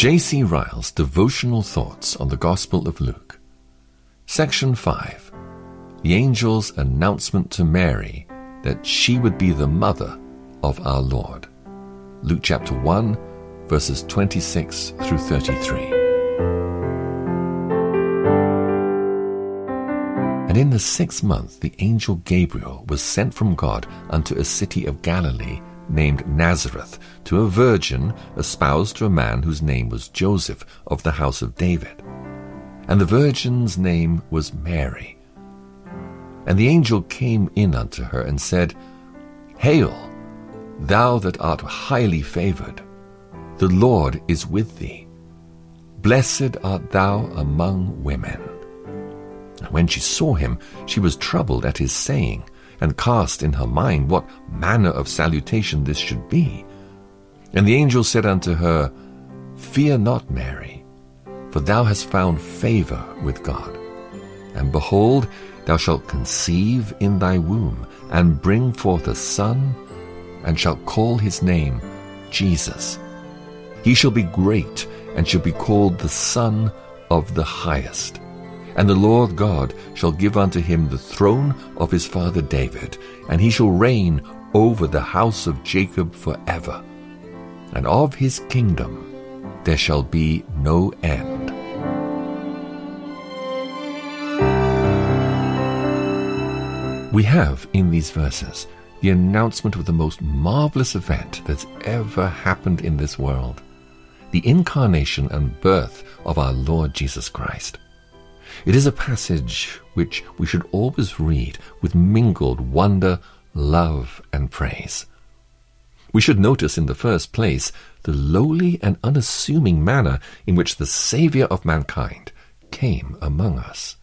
J.C. Ryle's Devotional Thoughts on the Gospel of Luke. Section 5 The Angel's Announcement to Mary that she would be the mother of our Lord. Luke chapter 1, verses 26 through 33. And in the sixth month the angel Gabriel was sent from God unto a city of Galilee named Nazareth to a virgin espoused to a man whose name was Joseph of the house of David. And the virgin's name was Mary. And the angel came in unto her and said, Hail, thou that art highly favored, the Lord is with thee. Blessed art thou among women. And when she saw him, she was troubled at his saying and cast in her mind what manner of salutation this should be. And the angel said unto her, Fear not, Mary, for thou hast found favor with God. And behold, thou shalt conceive in thy womb, and bring forth a son, and shalt call his name Jesus. He shall be great, and shall be called the Son of the Highest. And the Lord God shall give unto him the throne of his father David, and he shall reign over the house of Jacob forever. And of his kingdom there shall be no end. We have in these verses the announcement of the most marvelous event that's ever happened in this world the incarnation and birth of our Lord Jesus Christ. It is a passage which we should always read with mingled wonder, love, and praise. We should notice in the first place the lowly and unassuming manner in which the Saviour of mankind came among us.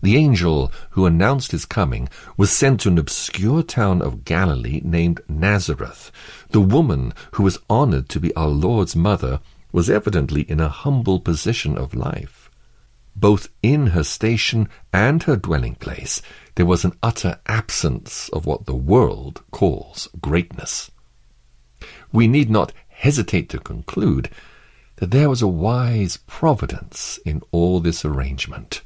The angel who announced his coming was sent to an obscure town of Galilee named Nazareth. The woman who was honored to be our Lord's mother was evidently in a humble position of life both in her station and her dwelling place, there was an utter absence of what the world calls greatness. We need not hesitate to conclude that there was a wise providence in all this arrangement.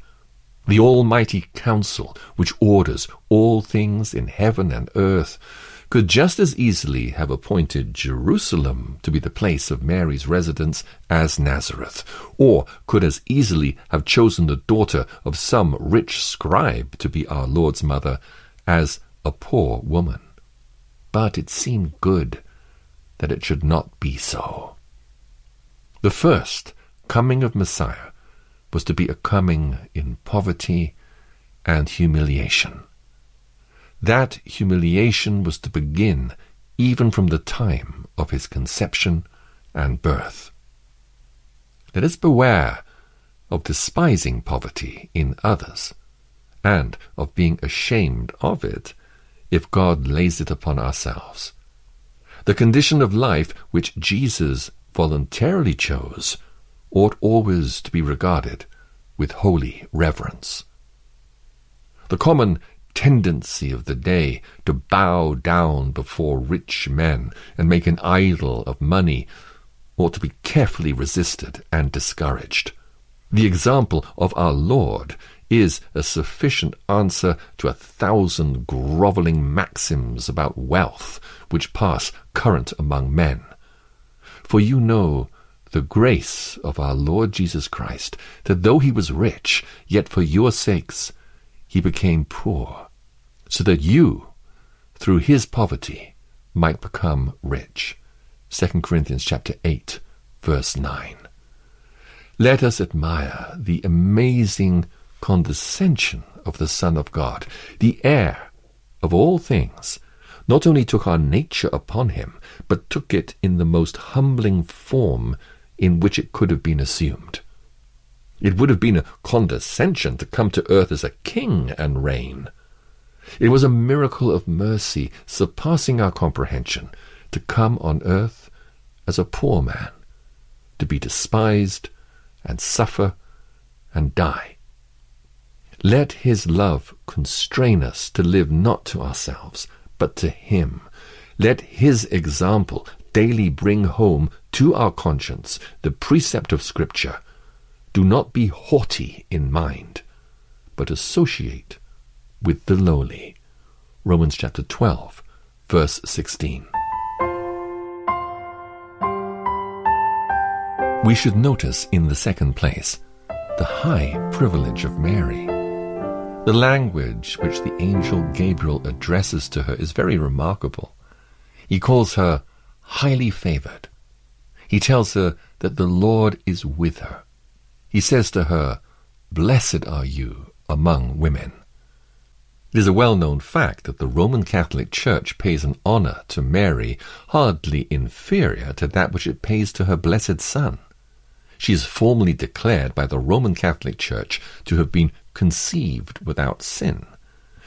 The Almighty Counsel, which orders all things in heaven and earth, could just as easily have appointed Jerusalem to be the place of Mary's residence as Nazareth, or could as easily have chosen the daughter of some rich scribe to be our Lord's mother as a poor woman. But it seemed good that it should not be so. The first coming of Messiah was to be a coming in poverty and humiliation. That humiliation was to begin even from the time of his conception and birth. Let us beware of despising poverty in others, and of being ashamed of it if God lays it upon ourselves. The condition of life which Jesus voluntarily chose ought always to be regarded with holy reverence. The common tendency of the day to bow down before rich men and make an idol of money ought to be carefully resisted and discouraged. The example of our Lord is a sufficient answer to a thousand grovelling maxims about wealth which pass current among men. For you know the grace of our Lord Jesus Christ, that though he was rich, yet for your sakes he became poor, so that you, through his poverty, might become rich. 2 Corinthians chapter 8, verse 9. Let us admire the amazing condescension of the Son of God, the heir of all things, not only took our nature upon him, but took it in the most humbling form in which it could have been assumed. It would have been a condescension to come to earth as a king and reign. It was a miracle of mercy surpassing our comprehension to come on earth as a poor man, to be despised and suffer and die. Let his love constrain us to live not to ourselves, but to him. Let his example daily bring home to our conscience the precept of Scripture, do not be haughty in mind, but associate with the lowly. Romans chapter 12, verse 16. We should notice in the second place the high privilege of Mary. The language which the angel Gabriel addresses to her is very remarkable. He calls her highly favored. He tells her that the Lord is with her. He says to her, Blessed are you among women. It is a well known fact that the Roman Catholic Church pays an honor to Mary hardly inferior to that which it pays to her blessed Son. She is formally declared by the Roman Catholic Church to have been conceived without sin.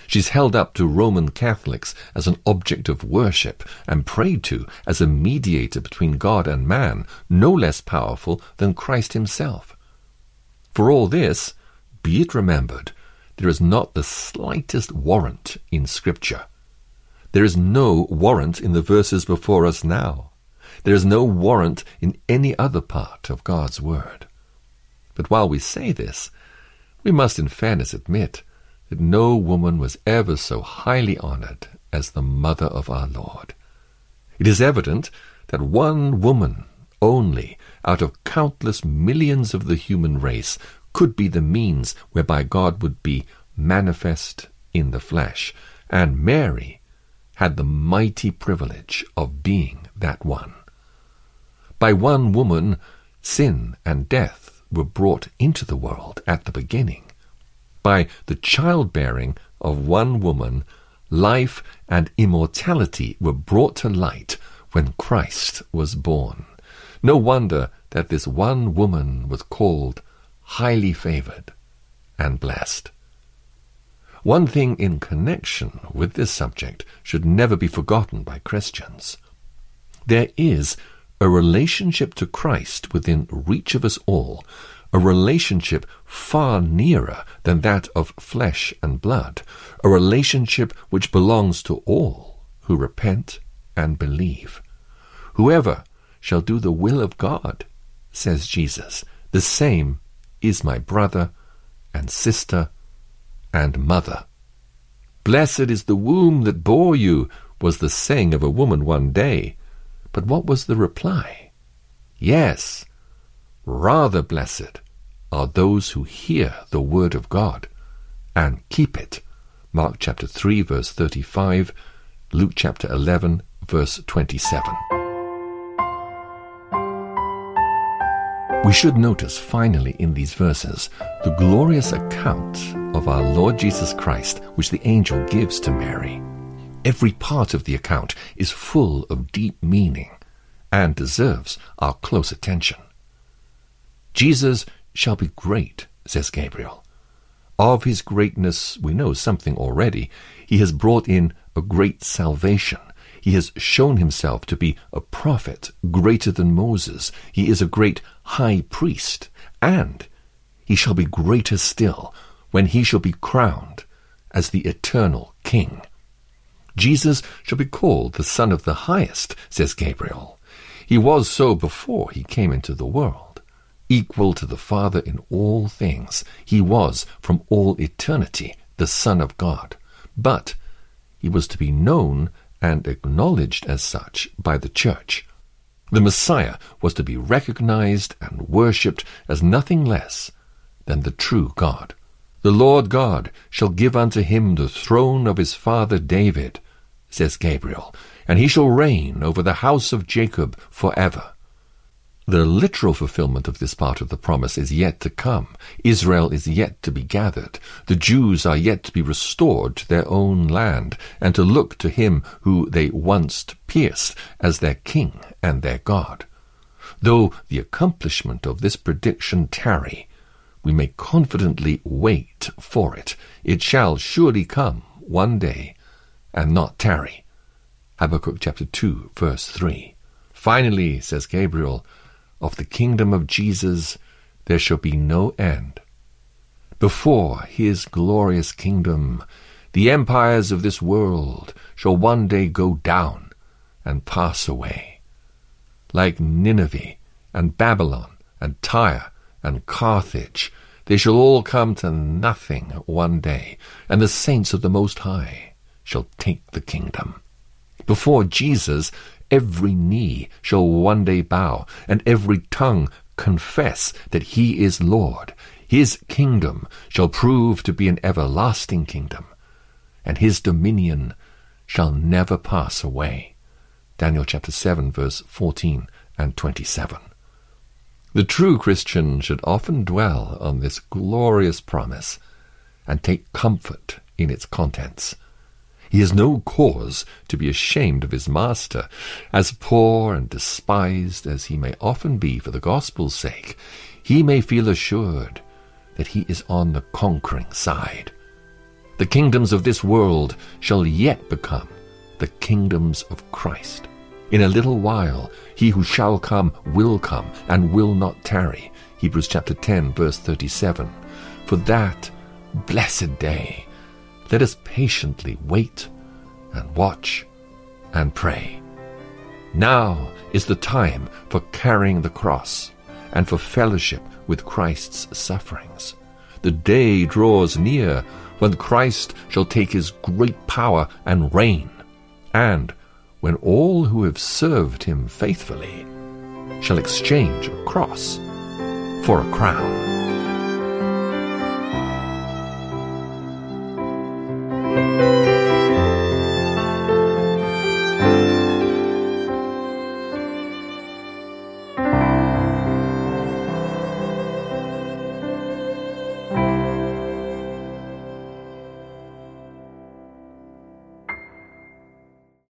She is held up to Roman Catholics as an object of worship and prayed to as a mediator between God and man, no less powerful than Christ himself. For all this, be it remembered, there is not the slightest warrant in Scripture. There is no warrant in the verses before us now. There is no warrant in any other part of God's Word. But while we say this, we must in fairness admit that no woman was ever so highly honored as the mother of our Lord. It is evident that one woman only out of countless millions of the human race could be the means whereby God would be manifest in the flesh, and Mary had the mighty privilege of being that one. By one woman, sin and death were brought into the world at the beginning. By the childbearing of one woman, life and immortality were brought to light when Christ was born. No wonder that this one woman was called highly favored and blessed. One thing in connection with this subject should never be forgotten by Christians. There is a relationship to Christ within reach of us all, a relationship far nearer than that of flesh and blood, a relationship which belongs to all who repent and believe. Whoever shall do the will of God, says Jesus, the same is my brother and sister and mother. Blessed is the womb that bore you, was the saying of a woman one day. But what was the reply? Yes, rather blessed are those who hear the word of God and keep it. Mark chapter 3 verse 35, Luke chapter 11 verse 27. We should notice finally in these verses the glorious account of our Lord Jesus Christ which the angel gives to Mary. Every part of the account is full of deep meaning and deserves our close attention. Jesus shall be great, says Gabriel. Of his greatness we know something already. He has brought in a great salvation. He has shown himself to be a prophet greater than Moses. He is a great high priest. And he shall be greater still when he shall be crowned as the eternal king. Jesus shall be called the Son of the Highest, says Gabriel. He was so before he came into the world. Equal to the Father in all things, he was from all eternity the Son of God. But he was to be known and acknowledged as such by the Church. The Messiah was to be recognized and worshipped as nothing less than the true God. The Lord God shall give unto him the throne of his father David, says Gabriel, and he shall reign over the house of Jacob for ever. The literal fulfillment of this part of the promise is yet to come. Israel is yet to be gathered. The Jews are yet to be restored to their own land, and to look to him who they once pierced as their king and their God. Though the accomplishment of this prediction tarry, we may confidently wait for it. It shall surely come one day, and not tarry. Habakkuk chapter 2, verse 3. Finally, says Gabriel, of the kingdom of Jesus there shall be no end. Before his glorious kingdom, the empires of this world shall one day go down and pass away. like Nineveh and Babylon and Tyre and Carthage. They shall all come to nothing one day, and the saints of the Most High shall take the kingdom. Before Jesus, every knee shall one day bow, and every tongue confess that he is Lord. His kingdom shall prove to be an everlasting kingdom, and his dominion shall never pass away. Daniel chapter 7, verse 14 and 27. The true Christian should often dwell on this glorious promise and take comfort in its contents. He has no cause to be ashamed of his master. As poor and despised as he may often be for the gospel's sake, he may feel assured that he is on the conquering side. The kingdoms of this world shall yet become the kingdoms of Christ. In a little while, he who shall come will come and will not tarry. Hebrews chapter 10, verse 37. For that blessed day, let us patiently wait and watch and pray. Now is the time for carrying the cross and for fellowship with Christ's sufferings. The day draws near when Christ shall take his great power and reign, and when all who have served him faithfully shall exchange a cross for a crown.